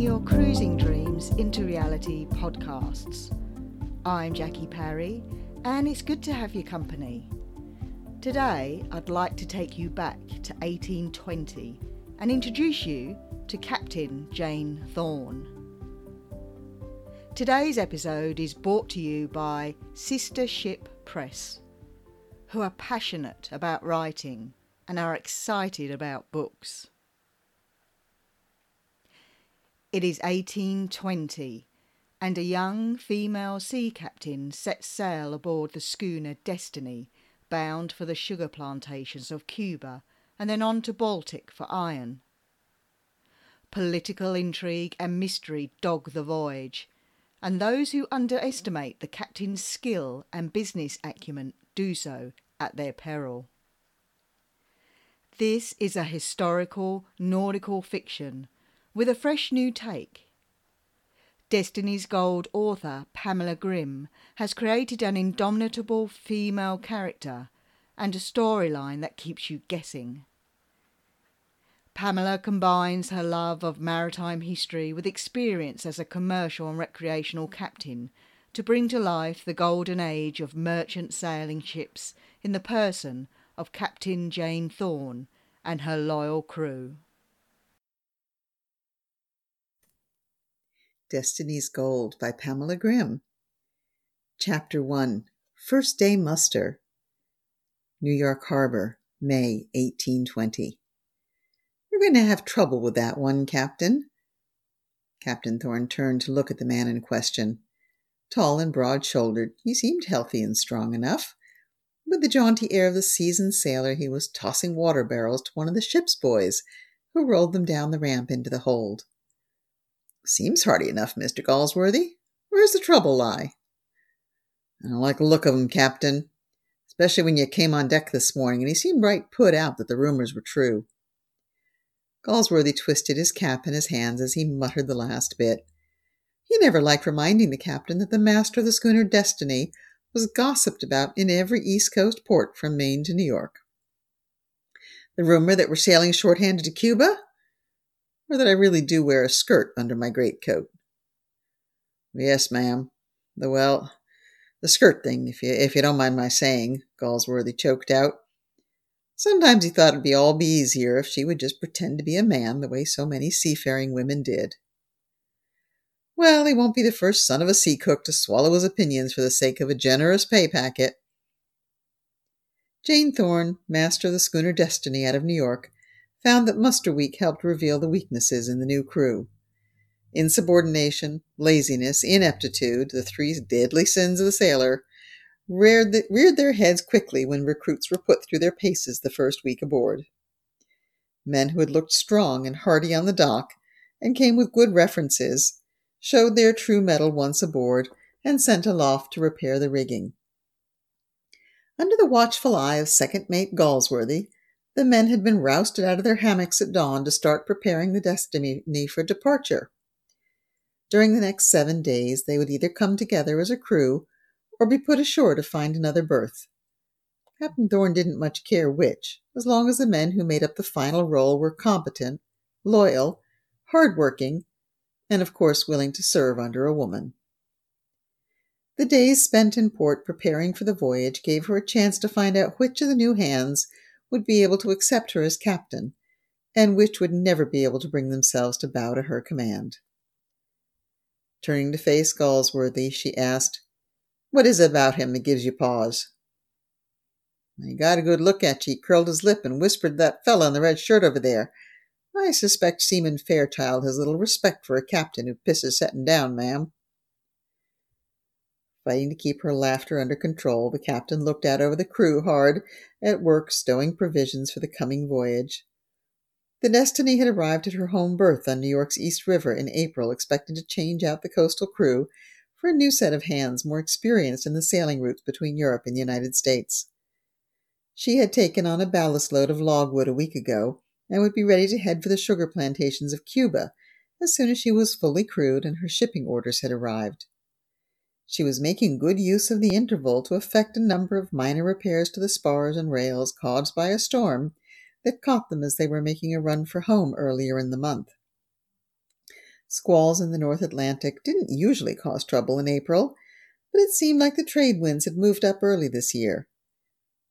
your Cruising Dreams into Reality podcasts. I'm Jackie Parry, and it's good to have your company. Today, I'd like to take you back to 1820 and introduce you to Captain Jane Thorn. Today's episode is brought to you by Sister Ship Press, who are passionate about writing and are excited about books. It is 1820, and a young female sea captain sets sail aboard the schooner Destiny, bound for the sugar plantations of Cuba and then on to Baltic for iron. Political intrigue and mystery dog the voyage, and those who underestimate the captain's skill and business acumen do so at their peril. This is a historical nautical fiction with a fresh new take. Destiny's Gold author Pamela Grimm has created an indomitable female character and a storyline that keeps you guessing. Pamela combines her love of maritime history with experience as a commercial and recreational captain to bring to life the golden age of merchant sailing ships in the person of Captain Jane Thorn and her loyal crew. Destiny's Gold by Pamela Grimm. Chapter 1 First Day Muster. New York Harbor, May 1820. You're going to have trouble with that one, Captain. Captain Thorn turned to look at the man in question. Tall and broad shouldered, he seemed healthy and strong enough. With the jaunty air of the seasoned sailor, he was tossing water barrels to one of the ship's boys, who rolled them down the ramp into the hold. Seems hearty enough, Mr. Galsworthy. Where's the trouble lie? I don't like the look of him, Captain, especially when you came on deck this morning and he seemed right put out that the rumors were true. Galsworthy twisted his cap in his hands as he muttered the last bit. He never liked reminding the captain that the master of the schooner Destiny was gossiped about in every East Coast port from Maine to New York. The rumor that we're sailing shorthanded to Cuba? Or that I really do wear a skirt under my greatcoat. Yes, ma'am. The well, the skirt thing, if you if you don't mind my saying, Galsworthy choked out. Sometimes he thought it'd be all be easier if she would just pretend to be a man the way so many seafaring women did. Well, he won't be the first son of a sea cook to swallow his opinions for the sake of a generous pay packet. Jane Thorn, master of the schooner Destiny out of New York, found that muster week helped reveal the weaknesses in the new crew. Insubordination, laziness, ineptitude, the three deadly sins of the sailor, reared, the, reared their heads quickly when recruits were put through their paces the first week aboard. Men who had looked strong and hearty on the dock and came with good references showed their true mettle once aboard and sent aloft to repair the rigging. Under the watchful eye of second mate Galsworthy, the men had been rousted out of their hammocks at dawn to start preparing the Destiny for departure. During the next seven days, they would either come together as a crew or be put ashore to find another berth. Captain Thorn didn't much care which, as long as the men who made up the final roll were competent, loyal, hard-working, and of course willing to serve under a woman. The days spent in port preparing for the voyage gave her a chance to find out which of the new hands would be able to accept her as captain, and which would never be able to bring themselves to bow to her command. Turning to face Galsworthy, she asked, What is it about him that gives you pause? He got a good look at you. Curled his lip and whispered that fellow in the red shirt over there. I suspect Seaman Fairchild has little respect for a captain who pisses setting down, ma'am. Fighting to keep her laughter under control, the captain looked out over the crew hard at work stowing provisions for the coming voyage. The Destiny had arrived at her home berth on New York's East River in April, expecting to change out the coastal crew for a new set of hands more experienced in the sailing routes between Europe and the United States. She had taken on a ballast load of logwood a week ago and would be ready to head for the sugar plantations of Cuba as soon as she was fully crewed and her shipping orders had arrived. She was making good use of the interval to effect a number of minor repairs to the spars and rails caused by a storm that caught them as they were making a run for home earlier in the month. Squalls in the North Atlantic didn't usually cause trouble in April, but it seemed like the trade winds had moved up early this year.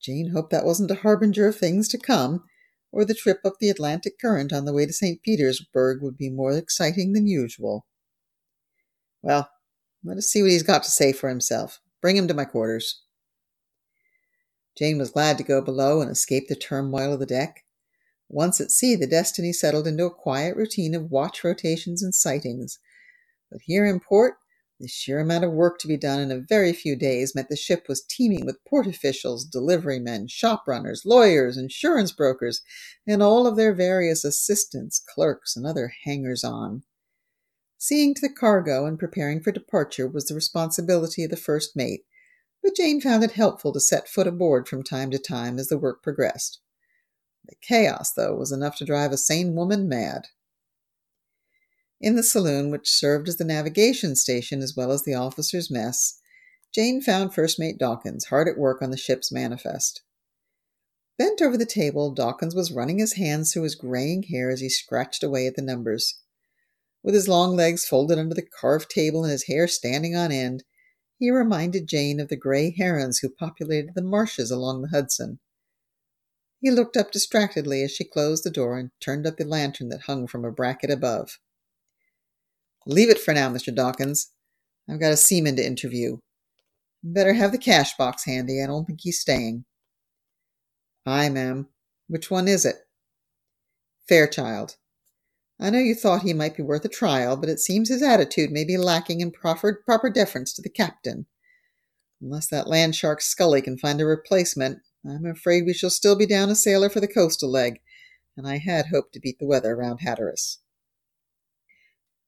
Jane hoped that wasn't a harbinger of things to come, or the trip up the Atlantic current on the way to St. Petersburg would be more exciting than usual. Well, let us see what he's got to say for himself. Bring him to my quarters. Jane was glad to go below and escape the turmoil of the deck. Once at sea, the Destiny settled into a quiet routine of watch rotations and sightings. But here in port, the sheer amount of work to be done in a very few days meant the ship was teeming with port officials, delivery men, shop runners, lawyers, insurance brokers, and all of their various assistants, clerks, and other hangers on. Seeing to the cargo and preparing for departure was the responsibility of the first mate, but Jane found it helpful to set foot aboard from time to time as the work progressed. The chaos, though, was enough to drive a sane woman mad. In the saloon, which served as the navigation station as well as the officers' mess, Jane found First Mate Dawkins hard at work on the ship's manifest. Bent over the table, Dawkins was running his hands through his graying hair as he scratched away at the numbers. With his long legs folded under the carved table and his hair standing on end, he reminded Jane of the gray herons who populated the marshes along the Hudson. He looked up distractedly as she closed the door and turned up the lantern that hung from a bracket above. Leave it for now, Mr. Dawkins. I've got a seaman to interview. Better have the cash box handy. I don't think he's staying. Aye, ma'am. Which one is it? Fairchild. I know you thought he might be worth a trial, but it seems his attitude may be lacking in proper, proper deference to the captain. Unless that land shark Scully can find a replacement, I'm afraid we shall still be down a sailor for the coastal leg, and I had hoped to beat the weather round Hatteras.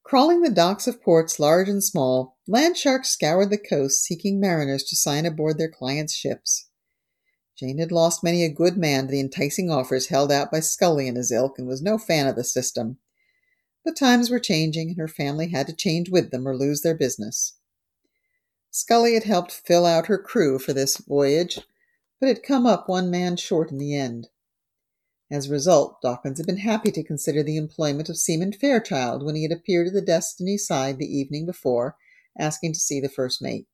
Crawling the docks of ports large and small, land sharks scoured the coast seeking mariners to sign aboard their clients' ships. Jane had lost many a good man to the enticing offers held out by Scully and his ilk, and was no fan of the system. But times were changing, and her family had to change with them or lose their business. Scully had helped fill out her crew for this voyage, but had come up one man short in the end. As a result, Dawkins had been happy to consider the employment of Seaman Fairchild when he had appeared at the Destiny side the evening before, asking to see the first mate.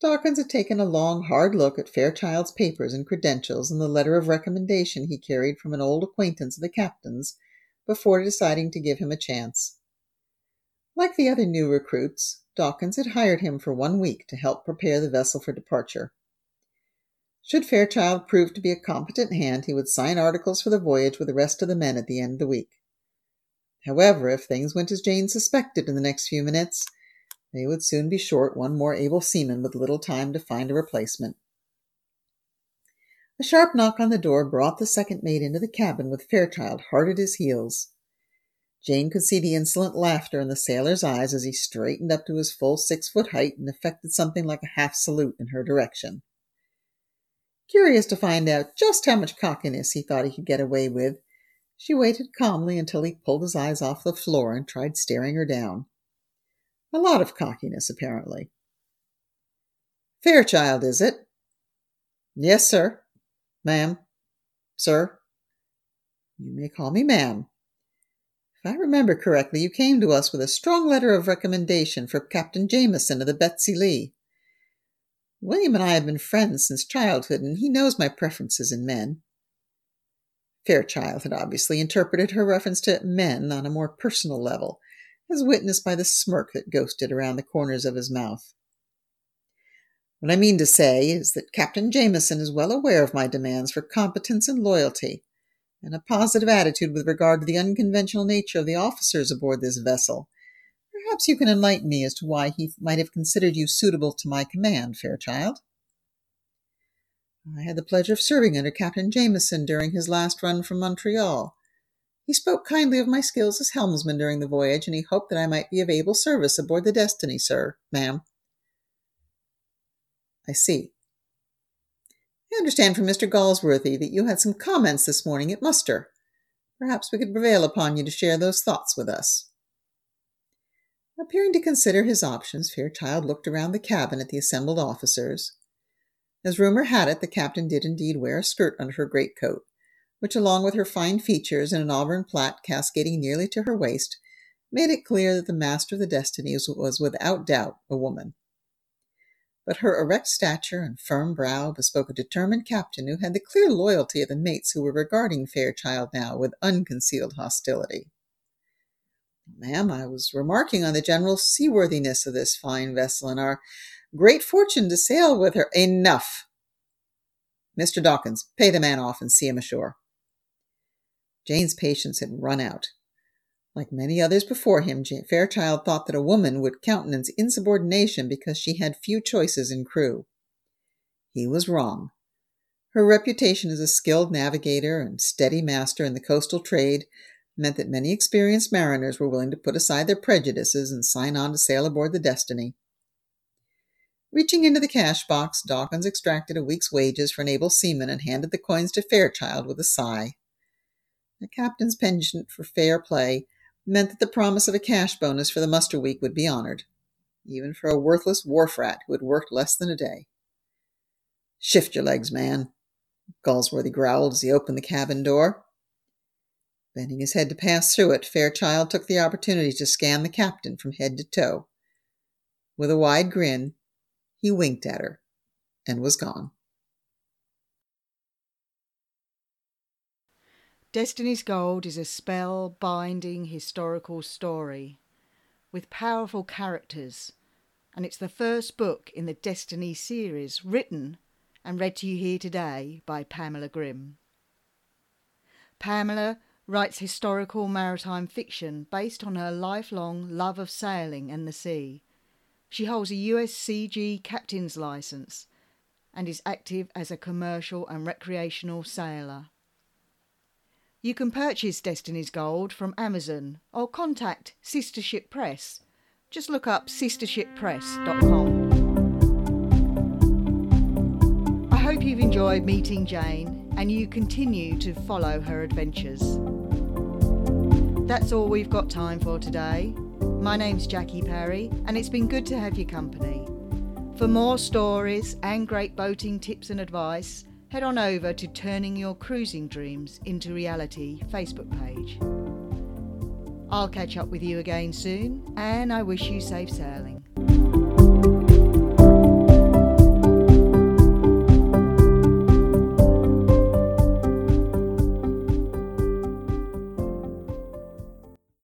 Dawkins had taken a long, hard look at Fairchild's papers and credentials and the letter of recommendation he carried from an old acquaintance of the captain's before deciding to give him a chance. Like the other new recruits, Dawkins had hired him for one week to help prepare the vessel for departure. Should Fairchild prove to be a competent hand, he would sign articles for the voyage with the rest of the men at the end of the week. However, if things went as Jane suspected in the next few minutes, they would soon be short one more able seaman with little time to find a replacement. A sharp knock on the door brought the second mate into the cabin with Fairchild hard at his heels. Jane could see the insolent laughter in the sailor's eyes as he straightened up to his full six foot height and effected something like a half salute in her direction. Curious to find out just how much cockiness he thought he could get away with, she waited calmly until he pulled his eyes off the floor and tried staring her down. A lot of cockiness, apparently. Fairchild, is it? Yes, sir. Ma'am. Sir. You may call me ma'am. If I remember correctly, you came to us with a strong letter of recommendation for Captain Jameson of the Betsy Lee. William and I have been friends since childhood, and he knows my preferences in men. Fairchild had obviously interpreted her reference to men on a more personal level, as witnessed by the smirk that ghosted around the corners of his mouth. What I mean to say is that Captain Jameson is well aware of my demands for competence and loyalty, and a positive attitude with regard to the unconventional nature of the officers aboard this vessel, Perhaps you can enlighten me as to why he might have considered you suitable to my command, Fairchild. I had the pleasure of serving under Captain Jameson during his last run from Montreal. He spoke kindly of my skills as helmsman during the voyage, and he hoped that I might be of able service aboard the Destiny, sir, ma'am. I see. I understand from Mr. Galsworthy that you had some comments this morning at muster. Perhaps we could prevail upon you to share those thoughts with us. Appearing to consider his options, Fairchild looked around the cabin at the assembled officers. As rumor had it, the captain did indeed wear a skirt under her greatcoat, which, along with her fine features and an auburn plait cascading nearly to her waist, made it clear that the master of the Destinies was without doubt a woman. But her erect stature and firm brow bespoke a determined captain who had the clear loyalty of the mates who were regarding Fairchild now with unconcealed hostility. Ma'am, I was remarking on the general seaworthiness of this fine vessel and our great fortune to sail with her. Enough! Mr. Dawkins, pay the man off and see him ashore. Jane's patience had run out. Like many others before him, Fairchild thought that a woman would countenance insubordination because she had few choices in crew. He was wrong. Her reputation as a skilled navigator and steady master in the coastal trade meant that many experienced mariners were willing to put aside their prejudices and sign on to sail aboard the Destiny. Reaching into the cash box, Dawkins extracted a week's wages for an able seaman and handed the coins to Fairchild with a sigh. The captain's penchant for fair play meant that the promise of a cash bonus for the muster week would be honored, even for a worthless wharf rat who had worked less than a day. Shift your legs, man, Galsworthy growled as he opened the cabin door. Bending his head to pass through it, Fairchild took the opportunity to scan the captain from head to toe. With a wide grin, he winked at her and was gone. Destiny's Gold is a spell binding historical story with powerful characters, and it's the first book in the Destiny series written and read to you here today by Pamela Grimm. Pamela writes historical maritime fiction based on her lifelong love of sailing and the sea. She holds a USCG captain's license and is active as a commercial and recreational sailor. You can purchase Destiny's Gold from Amazon or contact Sister Ship Press. Just look up sistershippress.com. I hope you've enjoyed meeting Jane and you continue to follow her adventures. That's all we've got time for today. My name's Jackie Parry, and it's been good to have your company. For more stories and great boating tips and advice, head on over to Turning Your Cruising Dreams into Reality Facebook page. I'll catch up with you again soon, and I wish you safe sailing.